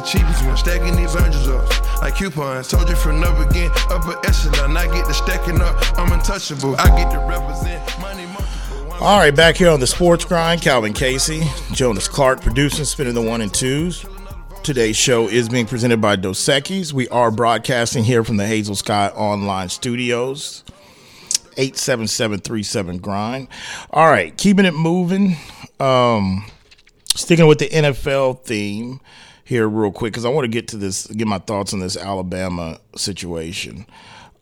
the cheapest one. Stacking these hundreds up like coupons. Told you from the beginning, upper echelon. I get the stacking up, I'm untouchable. I get to represent money. All right, back here on the Sports Grind, Calvin Casey, Jonas Clark producing, spinning the one and twos. Today's show is being presented by Dos Equis. We are broadcasting here from the Hazel Sky Online Studios. 87737 grind. All right, keeping it moving. Um sticking with the NFL theme here real quick cuz I want to get to this get my thoughts on this Alabama situation.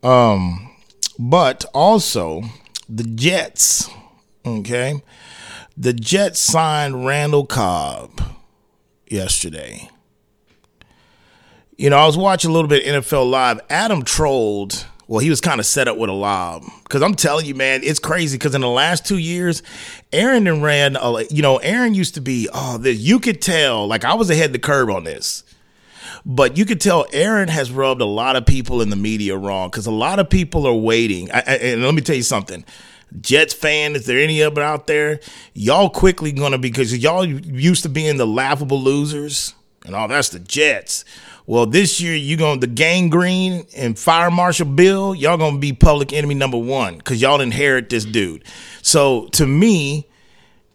Um but also the Jets, okay? The Jets signed Randall Cobb yesterday. You know, I was watching a little bit NFL Live. Adam trolled. Well, he was kind of set up with a lob because I'm telling you, man, it's crazy. Because in the last two years, Aaron and ran. a- You know, Aaron used to be. Oh, this, you could tell. Like I was ahead of the curve on this, but you could tell Aaron has rubbed a lot of people in the media wrong because a lot of people are waiting. I, I, and let me tell you something. Jets fan, is there any of it out there? Y'all quickly gonna be because y'all used to being the laughable losers and all that's the Jets. Well, this year you going to the gang green and fire marshal Bill, y'all gonna be public enemy number one because y'all inherit this dude. So to me,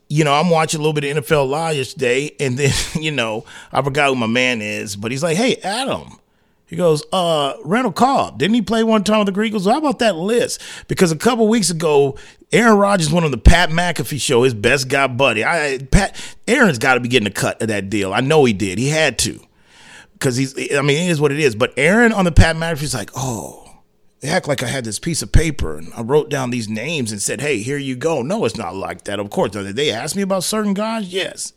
you know, I'm watching a little bit of NFL Live yesterday, and then you know I forgot who my man is, but he's like, "Hey, Adam." He goes, uh, Randall Cobb, didn't he play one time with the Eagles? How about that list? Because a couple weeks ago, Aaron Rodgers went on the Pat McAfee show, his best guy buddy. I Pat Aaron's got to be getting a cut of that deal. I know he did. He had to. Because he's I mean, it is what it is. But Aaron on the Pat McAfee's like, oh, they act like I had this piece of paper and I wrote down these names and said, hey, here you go. No, it's not like that. Of course. Did they ask me about certain guys? Yes.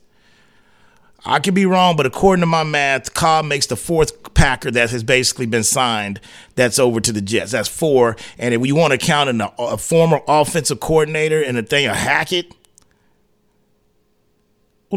I could be wrong, but according to my math, Cobb makes the fourth Packer that has basically been signed that's over to the Jets. That's four. And if you want to count in a, a former offensive coordinator and a thing, a Hackett,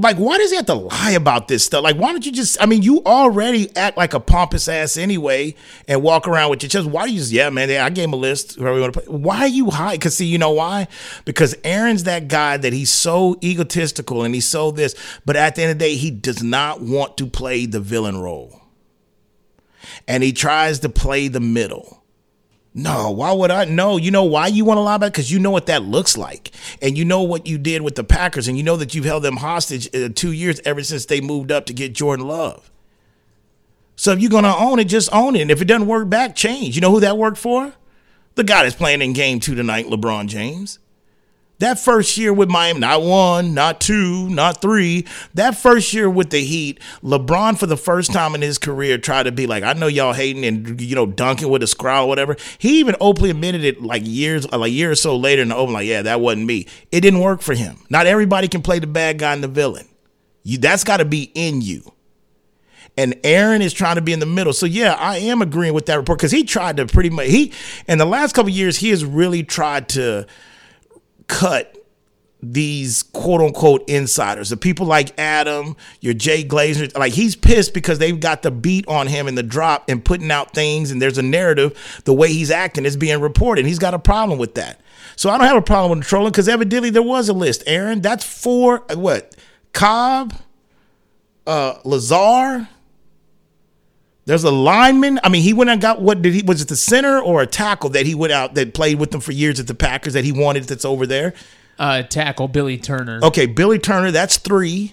like, why does he have to lie about this stuff? Like, why don't you just, I mean, you already act like a pompous ass anyway and walk around with your chest. Why do you just, yeah, man, I gave him a list. Whoever you want to. Why are you high? Because, see, you know why? Because Aaron's that guy that he's so egotistical and he's so this, but at the end of the day, he does not want to play the villain role. And he tries to play the middle. No, why would I? No, you know why you want to lie about? Because you know what that looks like, and you know what you did with the Packers, and you know that you've held them hostage uh, two years ever since they moved up to get Jordan Love. So if you're gonna own it, just own it. And if it doesn't work back, change. You know who that worked for? The guy that's playing in Game Two tonight, LeBron James. That first year with Miami, not one, not two, not three. That first year with the Heat, LeBron for the first time in his career tried to be like, I know y'all hating and you know dunking with a scroll or whatever. He even openly admitted it like years, uh, like a year or so later in the open, like, yeah, that wasn't me. It didn't work for him. Not everybody can play the bad guy and the villain. You that's got to be in you. And Aaron is trying to be in the middle. So yeah, I am agreeing with that report because he tried to pretty much he in the last couple years he has really tried to cut these quote unquote insiders, the people like Adam, your Jay Glazer, like he's pissed because they've got the beat on him in the drop and putting out things, and there's a narrative. The way he's acting is being reported. He's got a problem with that. So I don't have a problem with trolling because evidently there was a list. Aaron, that's four. What? Cobb, uh, Lazard. There's a lineman. I mean, he went and got what did he was it the center or a tackle that he went out that played with them for years at the Packers that he wanted that's over there. Uh, tackle Billy Turner. Okay, Billy Turner, that's three.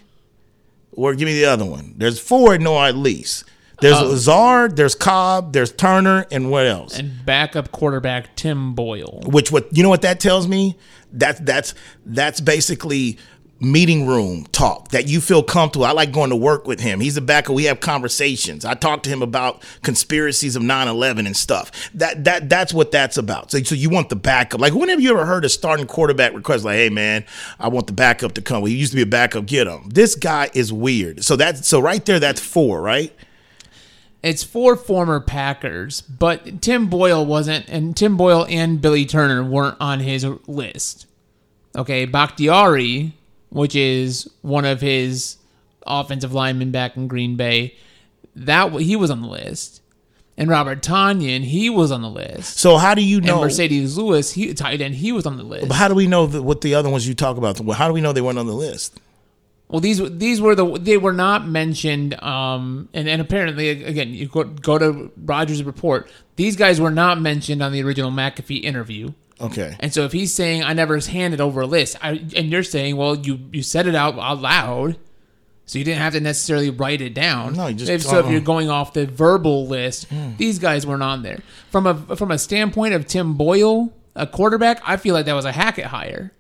Or give me the other one. There's four, no, at least. There's Lazard, there's Cobb, there's Turner, and what else? and backup quarterback Tim Boyle. Which what you know what that tells me? That that's that's basically meeting room talk that you feel comfortable. I like going to work with him. He's a backer. We have conversations. I talk to him about conspiracies of 9-11 and stuff. That that that's what that's about. So, so you want the backup. Like whenever you ever heard a starting quarterback request like, hey man, I want the backup to come. Well, he used to be a backup, get him. This guy is weird. So that's so right there, that's four, right? It's four former Packers, but Tim Boyle wasn't, and Tim Boyle and Billy Turner weren't on his list. Okay, Bakhtiari, which is one of his offensive linemen back in Green Bay, that he was on the list. And Robert Tonyan, he was on the list. So how do you And know Marcedes Lewis, he tight end, he was on the list. But how do we know that what the other ones you talk about? How do we know they weren't on the list? Well, these these were the they were not mentioned, um, and and apparently again you go, go to Rogers' report. These guys were not mentioned on the original McAfee interview. Okay. And so if he's saying I never handed over a list, I, and you're saying, well, you you said it out, out loud, so you didn't have to necessarily write it down. No, you just- if, so if you're uh-huh. going off the verbal list, hmm. these guys weren't on there. From a from a standpoint of Tim Boyle, a quarterback, I feel like that was a Hackett hire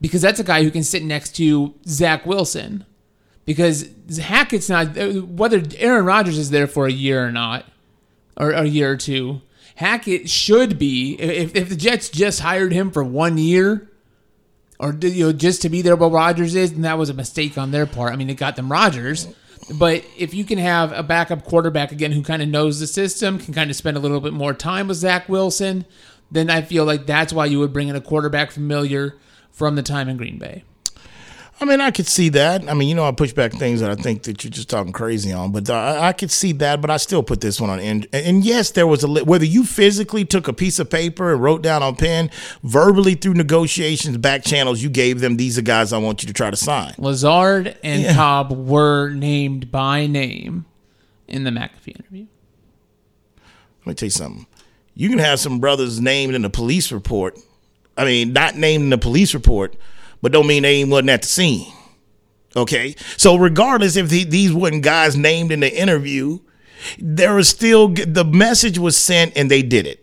because that's a guy who can sit next to Zach Wilson. Because Hackett's not whether Aaron Rodgers is there for a year or not, or a year or two. Hackett should be if, if the Jets just hired him for one year, or you know just to be there while Rodgers is, and that was a mistake on their part. I mean, it got them Rodgers, but if you can have a backup quarterback again who kind of knows the system, can kind of spend a little bit more time with Zach Wilson, then I feel like that's why you would bring in a quarterback familiar from the time in Green Bay. I mean, I could see that. I mean, you know, I push back things that I think that you're just talking crazy on, but I, I could see that. But I still put this one on. And, and yes, there was a li- whether you physically took a piece of paper and wrote down on pen, verbally through negotiations, back channels, you gave them these are guys I want you to try to sign. Lazard and Yeah. Cobb were named by name in the McAfee interview. Let me tell you something. You can have some brothers named in the police report. I mean, not named in the police report, but don't mean they ain't wasn't at the scene. Okay, so regardless if the, these wasn't guys named in the interview, there was still the message was sent and they did it.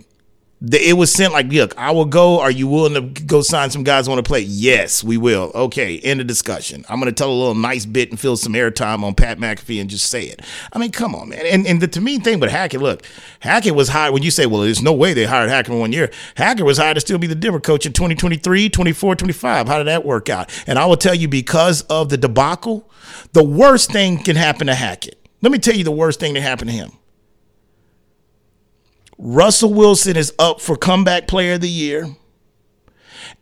The- It was sent like, look, I will go. Are you willing to go sign some guys want to play? Yes, we will. Okay, end of discussion. I'm going to tell a little nice bit and fill some airtime on Pat McAfee and just say it. I mean, come on, man. And and the to me thing with Hackett, look, Hackett was hired when you say, well, there's no way they hired Hackett in one year. Hackett was hired to still be the Denver coach in 2023, 24, 25. How did that work out? And I will tell you, because of the debacle, the worst thing can happen to Hackett. Let me tell you the worst thing that happened to him. Russell Wilson is up for comeback player of the year.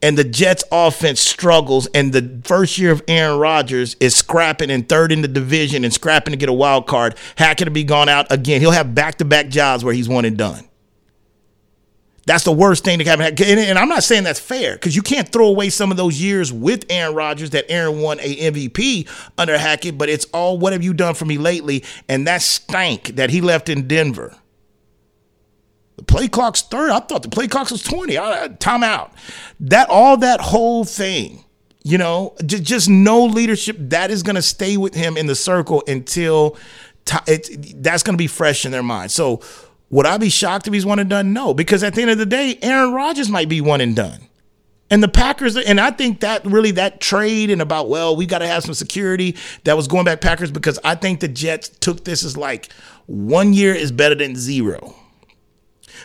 And the Jets offense struggles, and the first year of Aaron Rodgers is scrapping and third in the division and scrapping to get a wild card. Hackett will be gone out again. He'll have back to back jobs where he's one and done. That's the worst thing that can happen. And, and I'm not saying that's fair because you can't throw away some of those years with Aaron Rodgers that Aaron won a MVP under Hackett, but it's all what have you done for me lately? And that stank that he left in Denver. The play clock's 30. I thought the play clock was 20. I, time out. That all that whole thing, you know, just, just no leadership. That is going to stay with him in the circle until ti it, that's going to be fresh in their mind. So would I be shocked if he's one and done? No, because at the end of the day, Aaron Rodgers might be one and done. And the Packers, and I think that really that trade and about, well, we got to have some security that was going back Packers because I think the Jets took this as like one year is better than zero.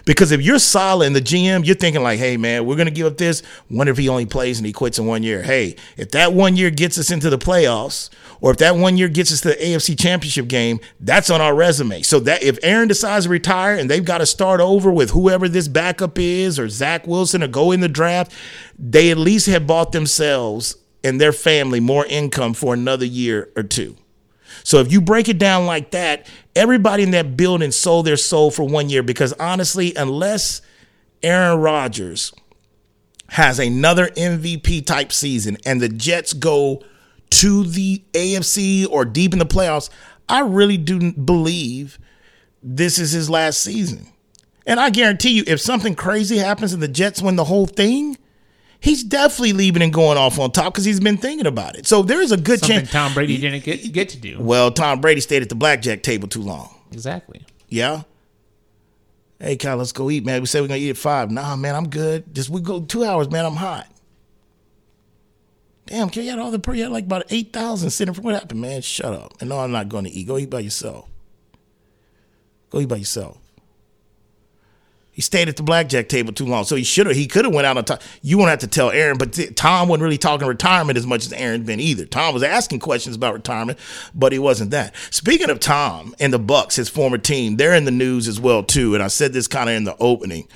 Because if you're solid in the GM, you're thinking like, hey man, we're gonna give up this. Wonder if he only plays and he quits in one year. Hey, if that one year gets us into the playoffs, or if that one year gets us to the AFC championship game, that's on our resume. So that if Aaron decides to retire and they've got to start over with whoever this backup is, or Zach Wilson, or go in the draft, they at least have bought themselves and their family more income for another year or two. So if you break it down like that, everybody in that building sold their soul for one year because honestly, unless Aaron Rodgers has another MVP type season and the Jets go to the AFC or deep in the playoffs, I really do believe this is his last season. And I guarantee you, if something crazy happens and the Jets win the whole thing, he's definitely leaving and going off on top because he's been thinking about it. So there is a good Something chance. Tom Brady didn't get get to do. Well, Tom Brady stayed at the blackjack table too long. Exactly. Yeah. Hey, Kyle, let's go eat, man. We said we're gonna eat at five. Nah, man, I'm good. Just we go two hours, man. I'm hot. Damn, Ken, you had all the you had like about eight thousand sitting for what happened, man? Shut up. And no, I'm not going to eat. Go eat by yourself. Go eat by yourself. He stayed at the blackjack table too long, so he should have. He could have went out on top. You won't have to tell Aaron, but Tom wasn't really talking retirement as much as Aaron's been either. Tom was asking questions about retirement, but he wasn't that. Speaking of Tom and the Bucs, his former team, they're in the news as well too. And I said this kind of in the opening.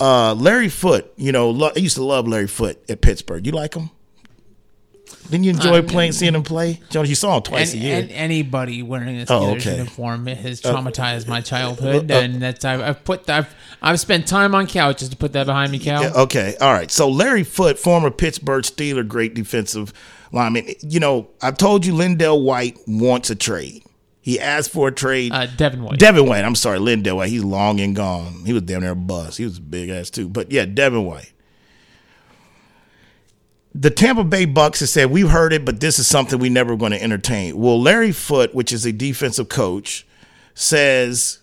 Uh, Larry Foote, you know, lo- I used to love Larry Foote at Pittsburgh. You like him? Didn't you enjoy Uh, playing, seeing him play? Jonas, you saw him twice And, a year. and anybody wearing a Oh, Steelers okay. uniform has traumatized my childhood, uh, and that's I've, I've put I've I've spent time on couches to put that behind me, Cal. Yeah, okay, all right. So Larry Foote, former Pittsburgh Steeler, great defensive lineman. You know, I've told you LenDale White wants a trade. He asked for a trade. Uh, Devin White. Devin White. I'm sorry, LenDale White. He's long and gone. He was down there a bust. He was a big ass too. But yeah, Devin White. The Tampa Bay Bucs have said we've heard it, but this is something we never going to entertain. Well, Larry Foote, which is a defensive coach, says,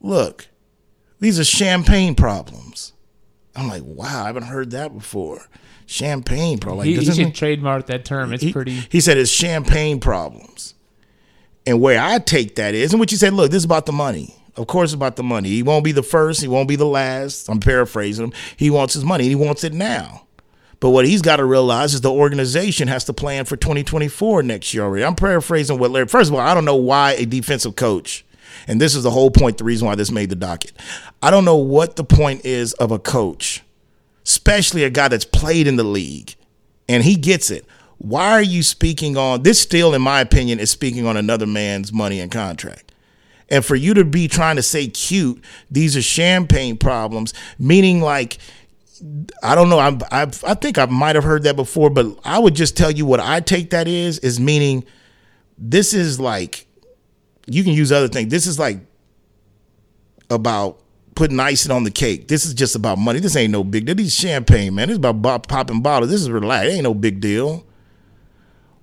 "Look, these are champagne problems." I'm like, "Wow, I haven't heard that before." Champagne problem. Like, he, he should it- trademark that term. It's he, pretty. He said it's champagne problems. And where I take that is, and what you said, look, this is about the money. Of course, it's about the money. He won't be the first. He won't be the last. I'm paraphrasing him. He wants his money. He wants it now. But what he's got to realize is the organization has to plan for 2024 next year already. I'm paraphrasing what Larry. First of all, I don't know why a defensive coach, and this is the whole point, the reason why this made the docket. I don't know what the point is of a coach, especially a guy that's played in the league, and he gets it. Why are you speaking on this? Still, in my opinion, is speaking on another man's money and contract. And for you to be trying to say cute, these are champagne problems, meaning like I don't know. I I I think I might have heard that before, but I would just tell you what I take that is is meaning this is like you can use other things. This is like about putting icing on the cake. This is just about money. This ain't no big deal. This is champagne, man. This is about bo- popping bottles. This is relaxed. Ain't no big deal.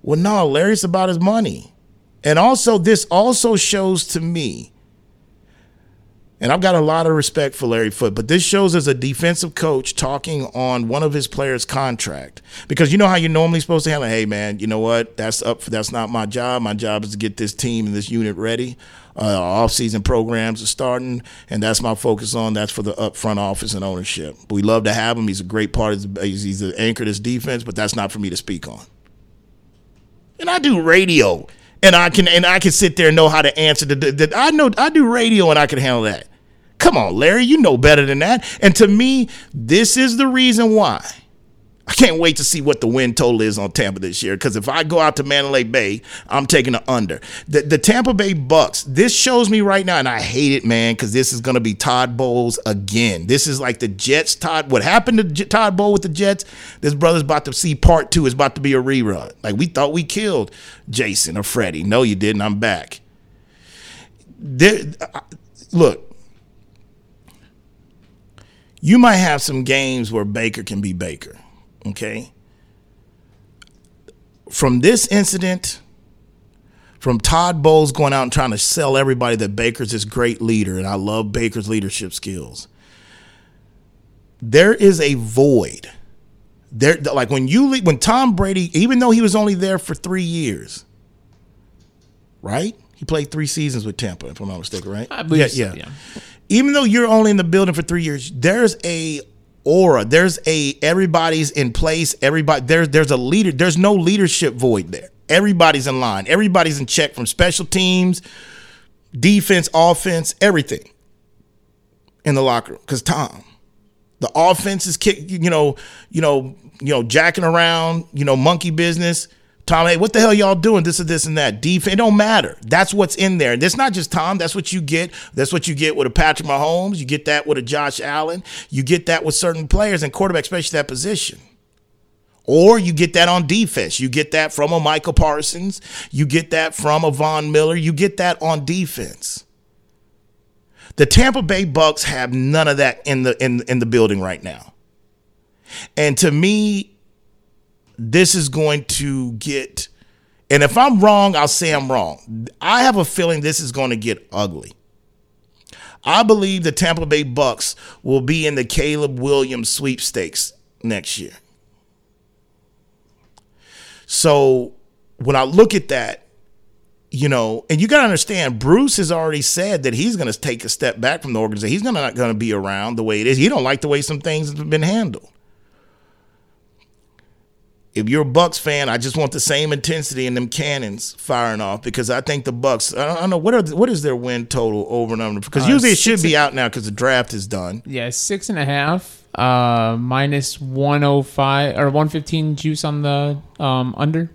Well, no, Larry, it's about his money. And also, this also shows to me, and I've got a lot of respect for Larry Foote, but this shows as a defensive coach talking on one of his players' contract. Because you know how you're normally supposed to handle, hey man, you know what? That's up for that's not my job. My job is to get this team and this unit ready. Uh, off-season programs are starting, and that's my focus on. That's for the up front office and ownership. We love to have him. He's a great part of he's he's the anchor of this defense, but that's not for me to speak on and I do radio, and I can and I can sit there and know how to answer the. the, the- I know I do radio, and I can handle that. Come on, Larry, you know better than that. And to me, this is the reason why. I can't wait to see what the win total is on Tampa this year. Because if I go out to Mandalay Bay, I'm taking the under. The, the Tampa Bay Bucs. This shows me right now, and I hate it, man, because this is going to be Todd Bowles again. This is like the Jets. Todd, what happened to J- Todd Bowles with the Jets? This brother's about to see part two. It's about to be a rerun. Like we thought we killed Jason or Freddie. No, you didn't. I'm back. There, I- look, you might have some games where Baker can be Baker. Okay. From this incident, from Todd Bowles going out and trying to sell everybody that Baker's this great leader, and I love Baker's leadership skills. There is a void. There, like when you le- when Tom Brady, even though he was only there for three years, right? He played three seasons with Tampa, if I'm not mistaken, right? I believe yeah, so, yeah. yeah. Even though you're only in the building for three years, there's a aura. There's a everybody's in place. Everybody there's there's a leader. There's no leadership void there. Everybody's in line. Everybody's in check from special teams, defense, offense, everything in the locker room. Because Tom, the offense is kick, you know, you know, you know, jacking around, you know, monkey business. Tom, hey, what the hell y'all doing? This and this and that. Defense, it don't matter. That's what's in there. And that's not just Tom. That's what you get. That's what you get with a Patrick Mahomes. You get that with a Josh Allen. You get that with certain players and quarterback, especially that position. Or you get that on defense. You get that from a Michael Parsons. You get that from a Von Miller. You get that on defense. The Tampa Bay Bucs have none of that in the in in the building right now. And to me, this is going to get and if I'm wrong, I'll say I'm wrong. I have a feeling this is going to get ugly. I believe the Tampa Bay Bucs will be in the Caleb Williams sweepstakes next year. So when I look at that, you know, and you got to understand, Bruce has already said that he's going to take a step back from the organization. He's not going to be around the way it is. He don't like the way some things have been handled. If you're a Bucs fan, I just want the same intensity in them cannons firing off because I think the Bucs. I don't, I don't know what are what is their win total over and under because Uh, usually it should be out now because the draft is done. Yeah, six and a half. Uh, minus one oh five or one fifteen juice on the um under.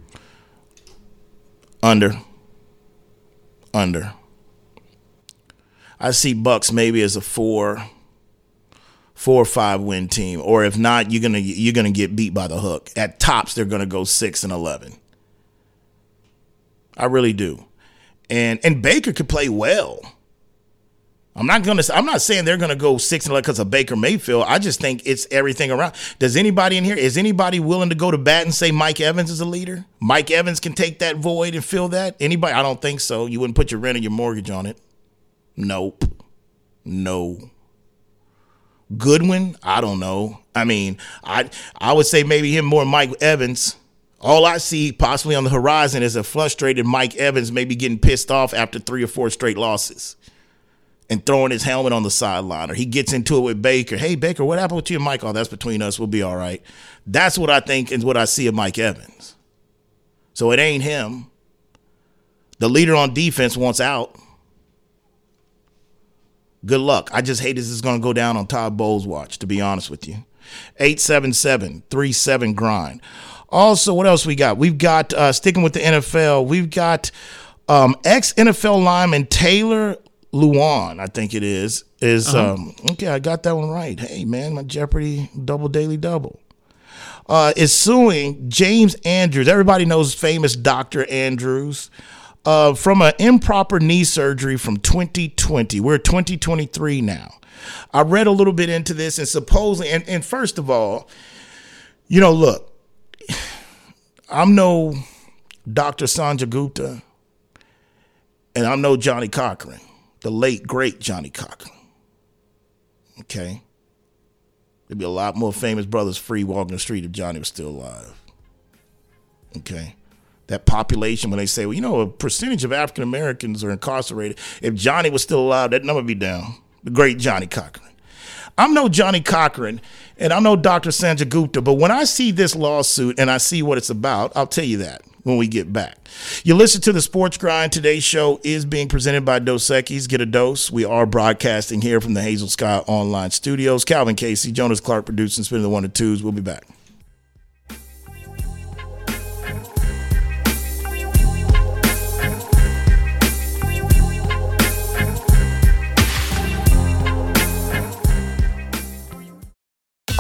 Under. Under. I see Bucs maybe as a four, four or five win team, or if not, you're gonna you're gonna get beat by the hook. At tops, they're gonna go six and eleven. I really do, and and Baker could play well. I'm not gonna. I'm not saying they're gonna go six and eleven because of Baker Mayfield. I just think it's everything around. Does anybody in here? Is anybody willing to go to bat and say Mike Evans is a leader? Mike Evans can take that void and fill that. Anybody? I don't think so. You wouldn't put your rent or your mortgage on it. Nope. No. Godwin, I don't know. I mean, I I would say maybe him more Mike Evans. All I see possibly on the horizon is a frustrated Mike Evans maybe getting pissed off after three or four straight losses and throwing his helmet on the sideline. Or he gets into it with Baker. Hey, Baker, what happened with you and Mike? Oh, that's between us. We'll be all right. That's what I think is what I see of Mike Evans. So it ain't him. The leader on defense wants out. Good luck. I just hate this is going to go down on Todd Bowles' watch, to be honest with you. 877 37 grind. Also, what else we got? We've got, uh, sticking with the NFL, we've got um, ex NFL lineman Taylor Lewan, I think it is. Is uh-huh. um, okay, I got that one right. Hey man, my Jeopardy double daily double. Uh, is suing James Andrews. Everybody knows famous Dr. Andrews uh, from an improper knee surgery from 2020. We're 2023 now. I read a little bit into this and supposedly, and, and first of all, you know, look, I'm no Dr. Sanjay Gupta, and I'm no Johnnie Cochran, the late, great Johnnie Cochran. Okay? There'd be a lot more famous brothers free walking the street if Johnnie was still alive. Okay? That population when they say, well, you know, a percentage of African Americans are incarcerated. If Johnnie was still alive, that number would be down. The great Johnnie Cochran. I'm no Johnnie Cochran and I'm no Dr. Sanjay Gupta, but when I see this lawsuit and I see what it's about, I'll tell you that when we get back. You listen to the Sports Grind. Today's show is being presented by Dos Equis. Get a dose. We are broadcasting here from the Hazel Sky Online Studios. Calvin Casey, Jonas Clark producing, spinning the one and twos. We'll be back.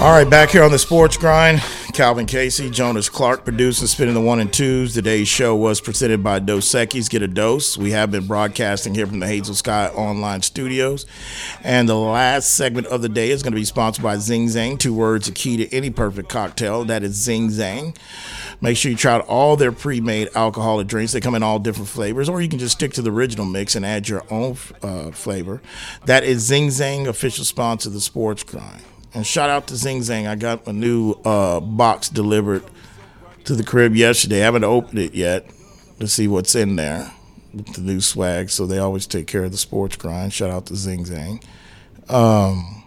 All right, back here on the Sports Grind. Calvin Casey, Jonas Clark producing, spinning the one and twos. Today's show was presented by Dos Equis. Get a dose. We have been broadcasting here from the Hazel Sky Online Studios. And the last segment of the day is going to be sponsored by Zing Zang. Two words, a key to any perfect cocktail. That is Zing Zang. Make sure you try out all their pre-made alcoholic drinks. They come in all different flavors, or you can just stick to the original mix and add your own uh, flavor. That is Zing Zang, official sponsor of the Sports Grind. And shout out to Zing Zang. I got a new uh, box delivered to the crib yesterday. I haven't opened it yet to see what's in there with the new swag. So they always take care of the Sports Grind. Shout out to Zing Zang. Um,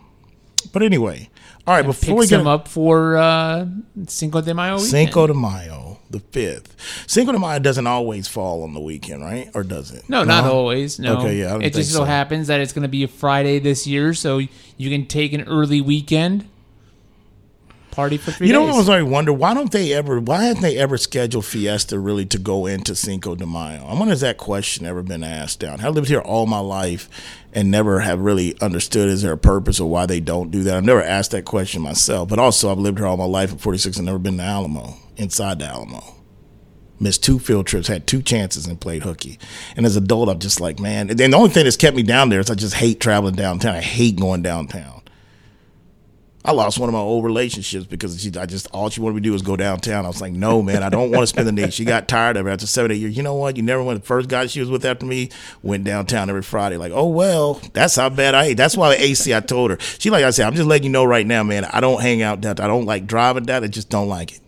But anyway, all right. Before we get him up for uh, Cinco de Mayo weekend. Cinco de Mayo, the fifth. Cinco de Mayo doesn't always fall on the weekend, right? Or does it? No, not always. No. Okay, yeah, I don't it think just so, so. happens that it's going to be a Friday this year, so you can take an early weekend party for three You know, days. I was always wonder why don't they ever? Why haven't they ever scheduled Fiesta really to go into Cinco de Mayo? I wonder has that question ever been asked down? I lived here all my life and never have really understood is there a purpose or why they don't do that. I've never asked that question myself, but also I've lived here all my life at 46 and never been to Alamo inside the Alamo. Missed two field trips, had two chances, and played hooky. And as an adult, I'm just like, man. And the only thing that's kept me down there is I just hate traveling downtown. I hate going downtown. I lost one of my old relationships because she, I just all she wanted me to do was go downtown. I was like, no, man, I don't want to spend the night. She got tired of it after seven, eight years. You know what? You never went. The first guy she was with after me went downtown every Friday. Like, oh well, that's how bad I hate. That's why the AC. I told her. She like I said, I'm just letting you know right now, man. I don't hang out downtown. I don't like driving down. I just don't like it.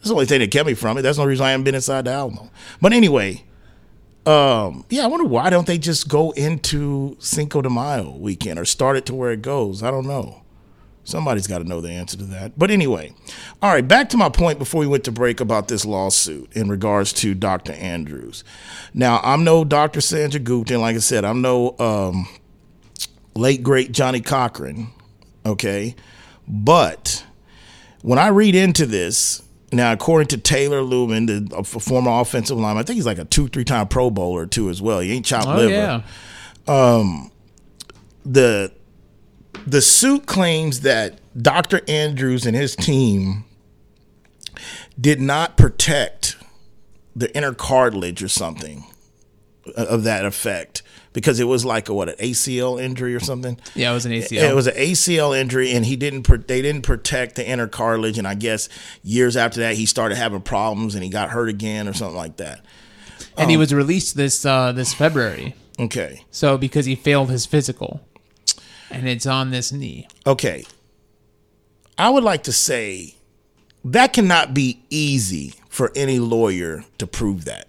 That's the only thing that kept me from it. That's the only reason I haven't been inside the Alamo. But anyway, um, yeah, I wonder why don't they just go into Cinco de Mayo weekend or start it to where it goes? I don't know. Somebody's got to know the answer to that. But anyway, all right, back to my point before we went to break about this lawsuit in regards to Dr. Andrews. Now, I'm no Dr. Sanjay Gupta, and like I said, I'm no um, late great Johnnie Cochran, okay? But when I read into this, now according to Taylor Lewan, the former offensive lineman, I think he's like a two, three time Pro Bowler too as well. He ain't chopped oh liver yeah. Um, the the suit claims that Dr. Andrews and his team did not protect the inner cartilage or something uh, of that effect because it was like a what an ACL injury or something. Yeah, it was an ACL. It was an ACL injury, and he didn't. They didn't protect the inner cartilage, and I guess years after that, he started having problems, and he got hurt again or something like that. and um, he was released this uh, this February. Okay, So because he failed his physical, and it's on this knee. okay. I would like to say that cannot be easy for any lawyer to prove that.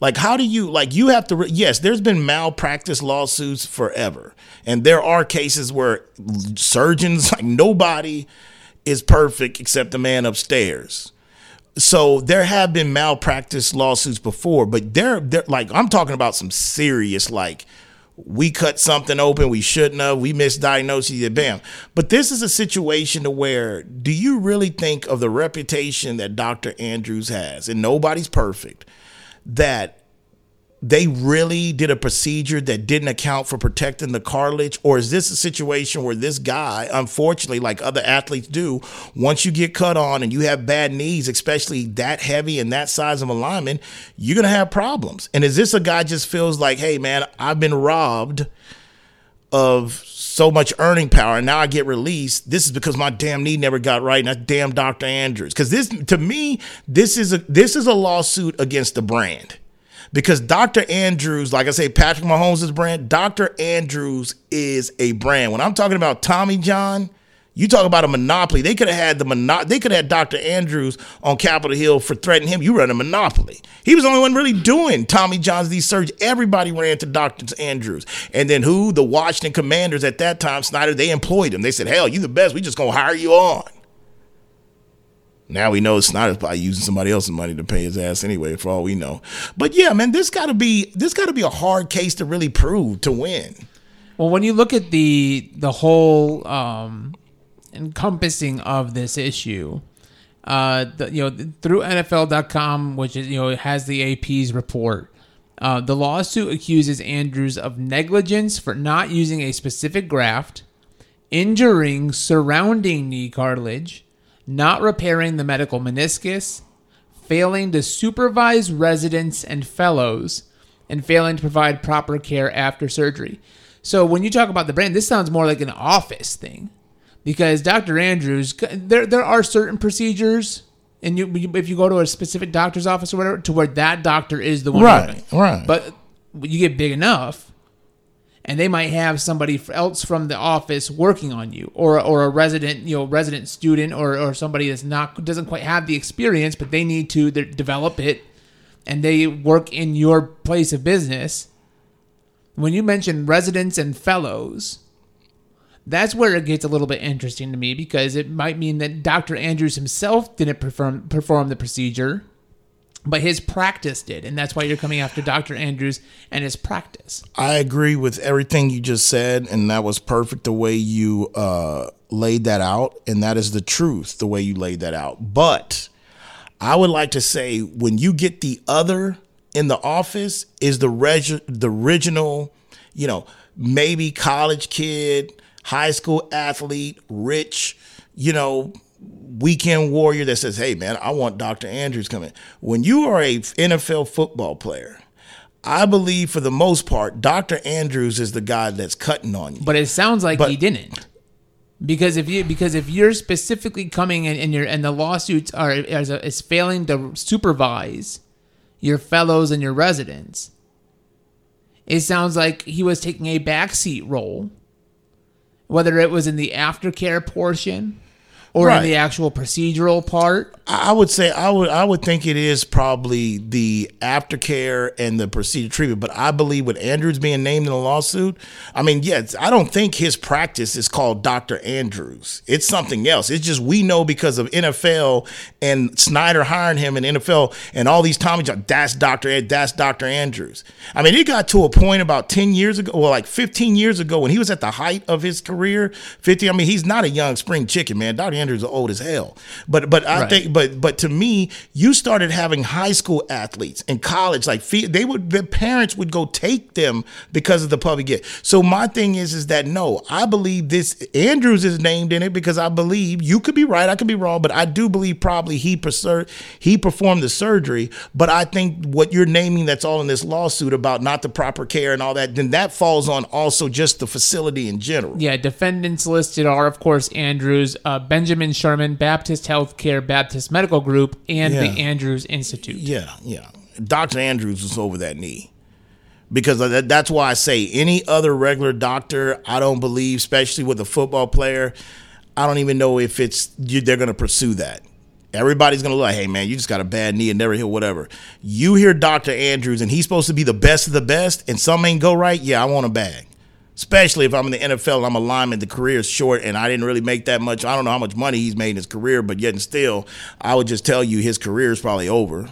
Like, how do you, like, you have to, re- yes, there's been malpractice lawsuits forever. And there are cases where surgeons, like, nobody is perfect except the man upstairs. So there have been malpractice lawsuits before, but they're, they're like, I'm talking about some serious, like, we cut something open we shouldn't have we misdiagnosed it bam but this is a situation to where do you really think of the reputation that dr andrews has and nobody's perfect that they really did a procedure that didn't account for protecting the cartilage? Or is this a situation where this guy unfortunately like other athletes do once you get cut on and you have bad knees especially that heavy and that size of a lineman you're going to have problems. And is this a guy just feels like hey man i've been robbed of so much earning power and now I get released. This is because my damn knee never got right and that damn Dr. Andrews. Cause this to me, this is a this is a lawsuit against the brand. Because Dr. Andrews, like I say, Patrick Mahomes' is brand, Dr. Andrews is a brand. When I'm talking about Tommy John, you talk about a monopoly. They could have had the mono- they could have had Dr. Andrews on Capitol Hill for threatening him. You run a monopoly. He was the only one really doing Tommy John's these surgeries. Everybody ran to Dr. Andrews. And then who? The Washington Commanders at that time, Snyder, they employed him. They said, hell, you the best. We just gonna hire you on. Now we know Snyder's probably using somebody else's money to pay his ass anyway, for all we know. But yeah, man, this gotta be this gotta be a hard case to really prove to win. Well, when you look at the the whole um, encompassing of this issue, uh, the, you know, through NFL.com, which is you know has the AP's report, uh, the lawsuit accuses Andrews of negligence for not using a specific graft, injuring surrounding knee cartilage, not repairing the medial meniscus, failing to supervise residents and fellows, and failing to provide proper care after surgery. So when you talk about the brand, this sounds more like an office thing, because Dr. Andrews, there there are certain procedures, and you if you go to a specific doctor's office or whatever, to where that doctor is the one, Right, right. But you get big enough, and they might have somebody else from the office working on you, or or a resident, you know, resident student, or or somebody that's not doesn't quite have the experience, but they need to develop it, and they work in your place of business. When you mention residents and fellows, That's where it gets a little bit interesting to me because it might mean that Dr. Andrews himself didn't perform perform the procedure, but his practice did, and that's why you're coming after Dr. Andrews and his practice. I agree with everything you just said, and that was perfect the way you uh, laid that out, and that is the truth the way you laid that out. But I would like to say when you get the other in the office is the reg- the original, you know, maybe college kid, high school athlete, rich, you know, weekend warrior that says, "Hey man, I want Dr. Andrews coming." When you are a NFL football player, I believe for the most part, Dr. Andrews is the guy that's cutting on you. But it sounds like But- he didn't. Because if you because if you're specifically coming in and you're and the lawsuits are is, is failing to supervise your fellows and your residents, it sounds like he was taking a backseat role, whether it was in the aftercare portion or Right. in the actual procedural part. I would say I would I would think it is probably the aftercare and the procedure treatment, but I believe with Andrews being named in the lawsuit, I mean, yes, I don't think his practice is called Dr. Andrews. It's something else. It's just we know because of NFL and Snyder hiring him in NFL and all these Tommy John, that's Dr. Ed, that's Dr. Andrews. I mean, it got to a point about 10 years ago, well, like 15 years ago when he was at the height of his career, 50, I mean, he's not a young spring chicken, man. Dr. Andrews is old as hell. But but I Right. think but but to me, you started having high school athletes in college, like they would their parents would go take them because of the public gift. So my thing is is that no, I believe this Andrews is named in it because I believe you could be right, I could be wrong, but I do believe probably he preser- he performed the surgery. But I think what you're naming that's all in this lawsuit about not the proper care and all that, then that falls on also just the facility in general. Yeah, defendants listed are, of course, Andrews, uh, Benjamin Sherman, Baptist Healthcare, Baptist Medical Group, and the Andrews Institute. Yeah, yeah. Dr. Andrews was over that knee. Because that's why I say any other regular doctor, I don't believe, especially with a football player, I don't even know if it's you, they're going to pursue that. Everybody's going to look like, hey, man, you just got a bad knee and never heal, whatever. You hear Dr. Andrews and he's supposed to be the best of the best and some ain't go right, yeah, I want a bag. Especially if I'm in the NFL and I'm a lineman, the career is short and I didn't really make that much. I don't know how much money he's made in his career, but yet and still, I would just tell you his career is probably over.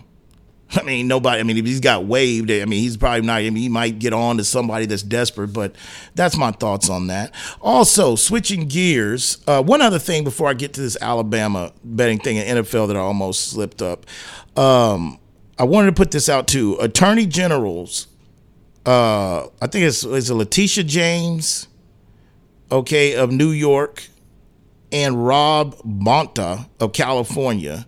I mean, nobody. I mean, if he's got waived, I mean, he's probably not. I mean, he might get on to somebody that's desperate, but that's my thoughts on that. Also, switching gears, uh, one other thing before I get to this Alabama betting thing in NFL that I almost slipped up. Um, I wanted to put this out too. Attorney generals, uh, I think it's it's Letitia James, okay, of New York, and Rob Bonta of California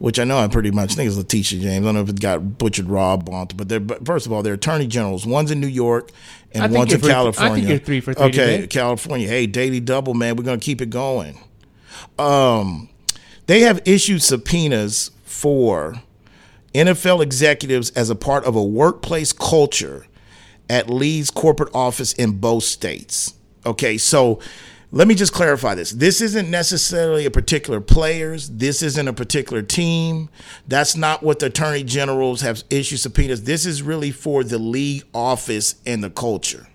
which I know I pretty much think is Letitia James. I don't know if it got butchered Rob Bonta, but they're but first of all, they're attorney generals. One's in New York and one's in three- I California. think you're three for three Okay, today. California. Hey, daily double, man. We're gonna keep it going. Um, they have issued subpoenas for NFL executives as a part of a workplace culture at Lee's corporate office in both states. Okay, so let me just clarify this. This isn't necessarily a particular players. This isn't a particular team. That's not what the attorney generals have issued subpoenas. This is really for the league office and the culture.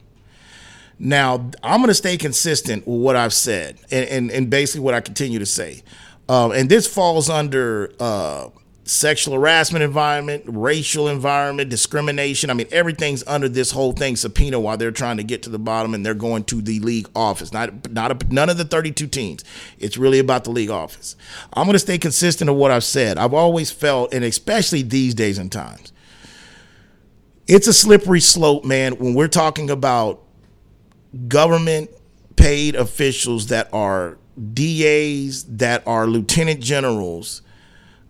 Now, I'm going to stay consistent with what I've said and, and, and basically what I continue to say. Um, and this falls under uh, sexual harassment environment, racial environment, discrimination. I mean, everything's under this whole thing subpoena while they're trying to get to the bottom and they're going to the league office. Not not a, none of the 32 teams. It's really about the league office. I'm going to stay consistent of what I've said. I've always felt, and especially these days and times, it's a slippery slope, man. When we're talking about government paid officials that are DAs, that are lieutenant generals,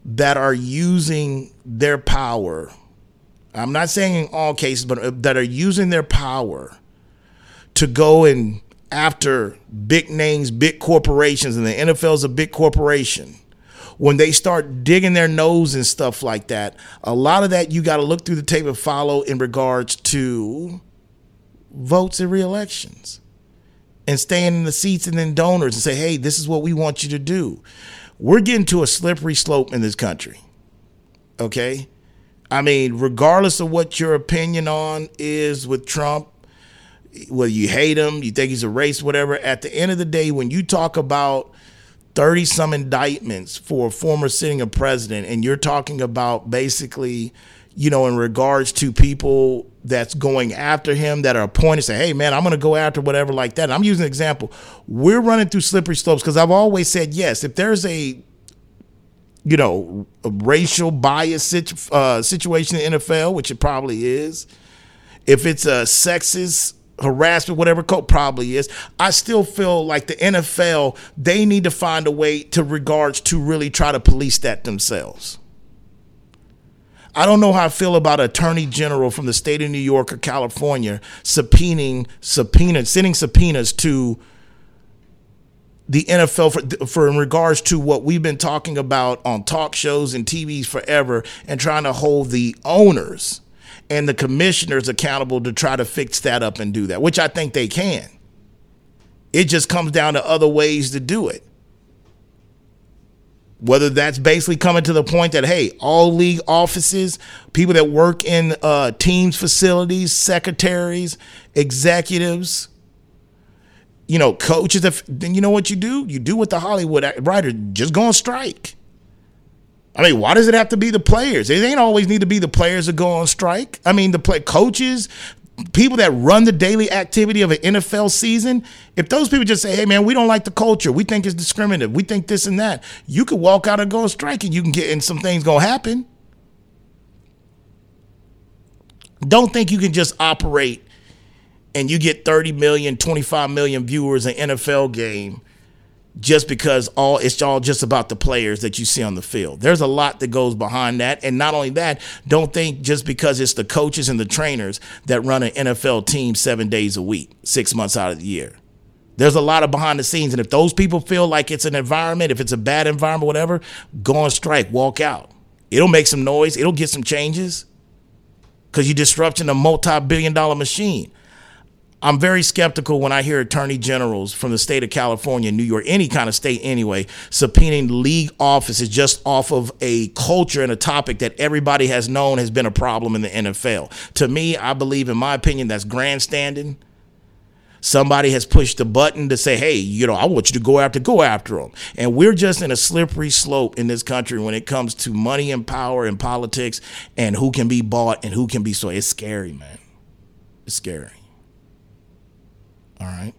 that are using their power. I'm not saying in all cases, but uh, that are using their power to go and after big names, big corporations, and the NFL is a big corporation. When they start digging their nose and stuff like that, a lot of that you got to look through the tape and follow in regards to votes and re-elections and staying in the seats and then donors and say, hey, this is what we want you to do. We're getting to a slippery slope in this country. Okay? I mean, regardless of what your opinion on is with Trump, whether you hate him, you think he's a race, whatever. At the end of the day, when you talk about 30 some indictments for a former sitting of president, and you're talking about basically, you know, in regards to people that's going after him that are appointed, say, hey, man, I'm going to go after whatever like that. And I'm using an example. We're running through slippery slopes because I've always said, yes, if there's a you know, racial bias situ- uh, situation in NFL, which it probably is, if it's a sexist harassment, whatever code probably is, I still feel like the NFL they need to find a way to regards to really try to police that themselves. I don't know how I feel about attorney general from the state of New York or California subpoenaing subpoenas, sending subpoenas to the NFL for, for in regards to what we've been talking about on talk shows and TVs forever and trying to hold the owners and the commissioners accountable to try to fix that up and do that, which I think they can. It just comes down to other ways to do it. Whether that's basically coming to the point that, hey, all league offices, people that work in uh, teams, facilities, secretaries, executives, you know, coaches, if, then you know what you do? You do what the Hollywood writer just go on strike. I mean, why does it have to be the players? It ain't always need to be the players that go on strike. I mean, the play coaches, people that run the daily activity of an NFL season, if those people just say, hey, man, we don't like the culture, we think it's discriminative, we think this and that, you could walk out and go strike and you can get, and some things to happen. Don't think you can just operate and you get 30 million, 25 million viewers an NFL game just because all it's all just about the players that you see on the field. There's a lot that goes behind that. And not only that, don't think just because it's the coaches and the trainers that run an NFL team seven days a week, six months out of the year. There's a lot of behind the scenes. And if those people feel like it's an environment, if it's a bad environment, whatever, go on strike, walk out. It'll make some noise, it'll get some changes because you're disrupting a multi billion dollar machine. I'm very skeptical when I hear attorney generals from the state of California, New York, any kind of state anyway, subpoenaing league offices just off of a culture and a topic that everybody has known has been a problem in the NFL. To me, I believe, in my opinion, that's grandstanding. Somebody has pushed the button to say, hey, you know, I want you to go after, go after them. And we're just in a slippery slope in this country when it comes to money and power and politics and who can be bought and who can be sold. It's scary, man. It's scary. All right.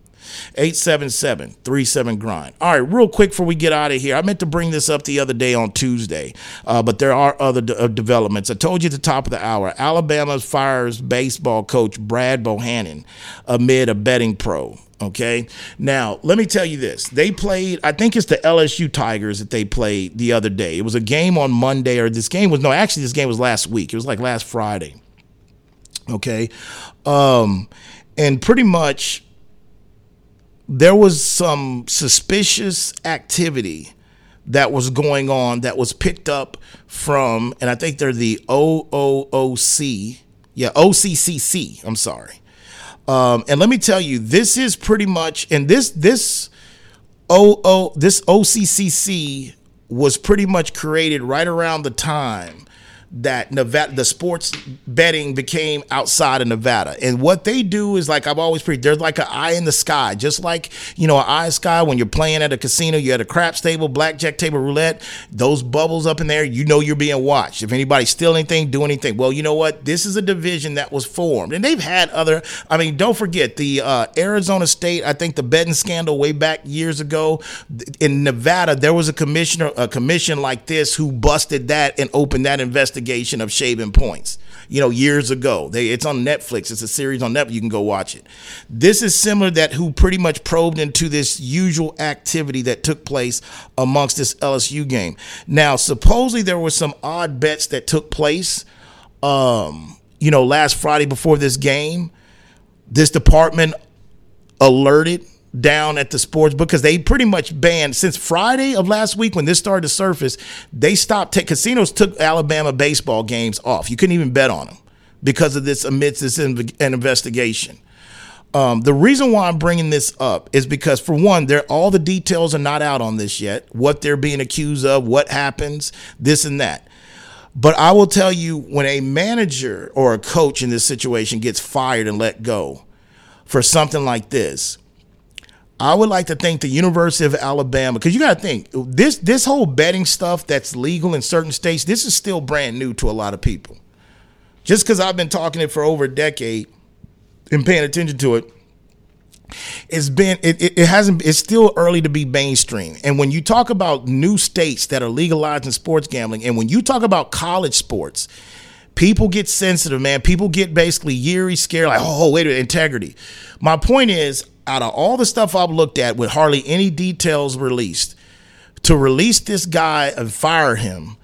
877 37 grind. All right, real quick before we get out of here, I meant to bring this up the other day on Tuesday, uh, but there are other de- uh, developments. I told you at the top of the hour Alabama fires baseball coach Brad Bohannon amid a betting pro. Okay. Now, let me tell you this. They played, I think it's the LSU Tigers that they played the other day. It was a game on Monday, or this game was, no, actually, this game was last week. It was like last Friday. Okay. Um, and pretty much there was some suspicious activity that was going on that was picked up from, and I think they're the OOOC, yeah, OCCC. I'm sorry. Um, and let me tell you, this is pretty much, and this this OO this OCCC was pretty much created right around the time that Nevada, the sports betting became outside of Nevada. And what they do is like I've always preached, there's like an eye in the sky, just like, you know, an eye sky when you're playing at a casino, you're at a craps table, blackjack table, roulette, those bubbles up in there, you know you're being watched. If anybody steal anything, do anything. Well, you know what? This is a division that was formed. And they've had other, I mean, don't forget the uh, Arizona State, I think the betting scandal way back years ago in Nevada, there was a commissioner, a commission like this who busted that and opened that investigation investigation of shaving points. You know, years ago. They it's on Netflix. It's a series on Netflix. You can go watch it. This is similar that who pretty much probed into this usual activity that took place amongst this LSU game. Now, supposedly there were some odd bets that took place um, you know, last Friday before this game. This department alerted down at the sports because they pretty much banned since Friday of last week when this started to surface. They stopped. T- casinos took Alabama baseball games off. You couldn't even bet on them because of this amidst this inv- an investigation. Um, the reason why I'm bringing this up is because, for one, there all the details are not out on this yet. What they're being accused of, what happens, this and that. But I will tell you, when a manager or a coach in this situation gets fired and let go, for something like this. I would like to thank the University of Alabama, because you got to think this this whole betting stuff that's legal in certain states. This is still brand new to a lot of people. Just because I've been talking it for over a decade and paying attention to it, it's been it, it, it hasn't it's still early to be mainstream and when you talk about new states that are legalizing sports gambling and when you talk about college sports people get sensitive man people get basically eerie scared like oh wait a minute integrity my point is out of all the stuff i've looked at with hardly any details released to release this guy and fire him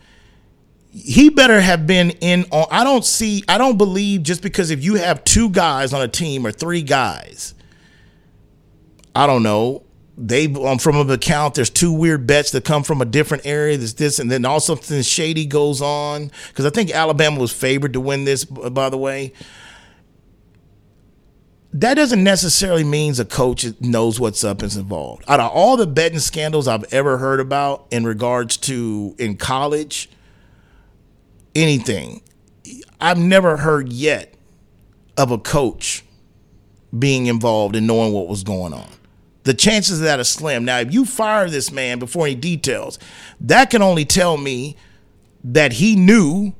he better have been in on i don't see i don't believe just because if you have two guys on a team or three guys I don't know. They um, from an account. There's two weird bets that come from a different area. There's this, and then also something shady goes on because I think Alabama was favored to win this. By the way, that doesn't necessarily means a coach knows what's up and is involved. Out of all the betting scandals I've ever heard about in regards to in college, anything, I've never heard yet of a coach being involved and knowing what was going on. The chances of that are slim. Now, if you fire this man before any details, that can only tell me that he knew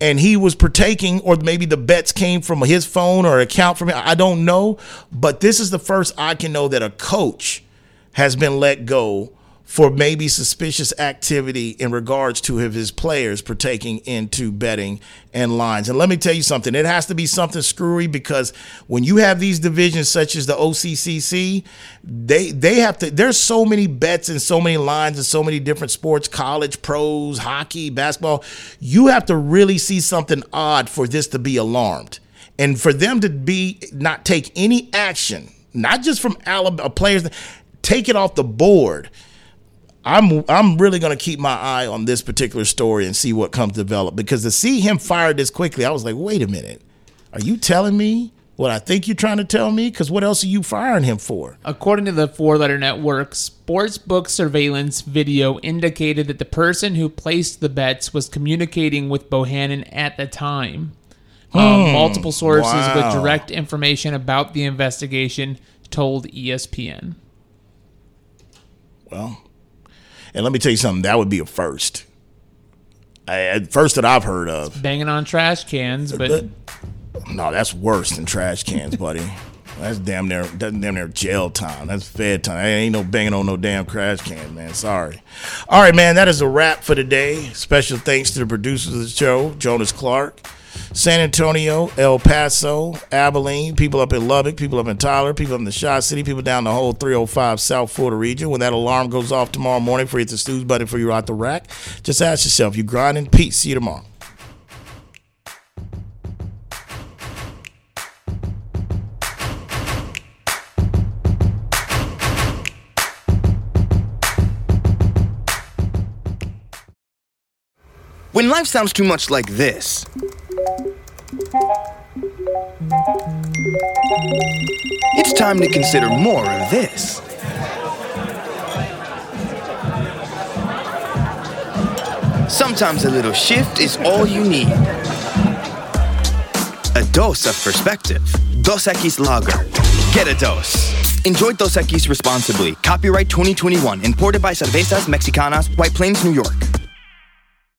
and he was partaking, or maybe the bets came from his phone or account from him. I don't know. But this is the first I can know that a coach has been let go for maybe suspicious activity in regards to his players partaking into betting and lines. And let me tell you something, it has to be something screwy because when you have these divisions such as the OCCC, they they have to there's so many bets and so many lines and so many different sports, college, pros, hockey, basketball. You have to really see something odd for this to be alarmed. And for them to be not take any action, not just from Alabama players, take it off the board I'm I'm really going to keep my eye on this particular story and see what comes develop because to see him fired this quickly, I was like, wait a minute, are you telling me what I think you're trying to tell me? Because what else are you firing him for? According to the Four Letter Network, sportsbook surveillance video indicated that the person who placed the bets was communicating with Bohannon at the time. Um, Hmm. multiple sources Wow. with direct information about the investigation told ESPN. Well, and let me tell you something, that would be a first. A first that I've heard of. Banging on trash cans, but No, that's worse than trash cans, buddy. That's damn near that's damn near jail time. That's fed time. ain't no banging on no damn trash can, man. Sorry. All right, man. That is a wrap for today. Special thanks to the producers of the show, Jonas Clark, San Antonio, El Paso, Abilene, people up in Lubbock, people up in Tyler, people up in the Shaw City, people down the whole 305 South Florida region. When that alarm goes off tomorrow morning for you at the snooze button for you out the rack, just ask yourself, you grinding? Peace. See you tomorrow. When life sounds too much like this, it's time to consider more of this. Sometimes a little shift is all you need. A dose of perspective. Dos Equis Lager. Get a dose. Enjoy Dos Equis responsibly. Copyright 2021. Imported by Cervezas Mexicanas, White Plains, New York.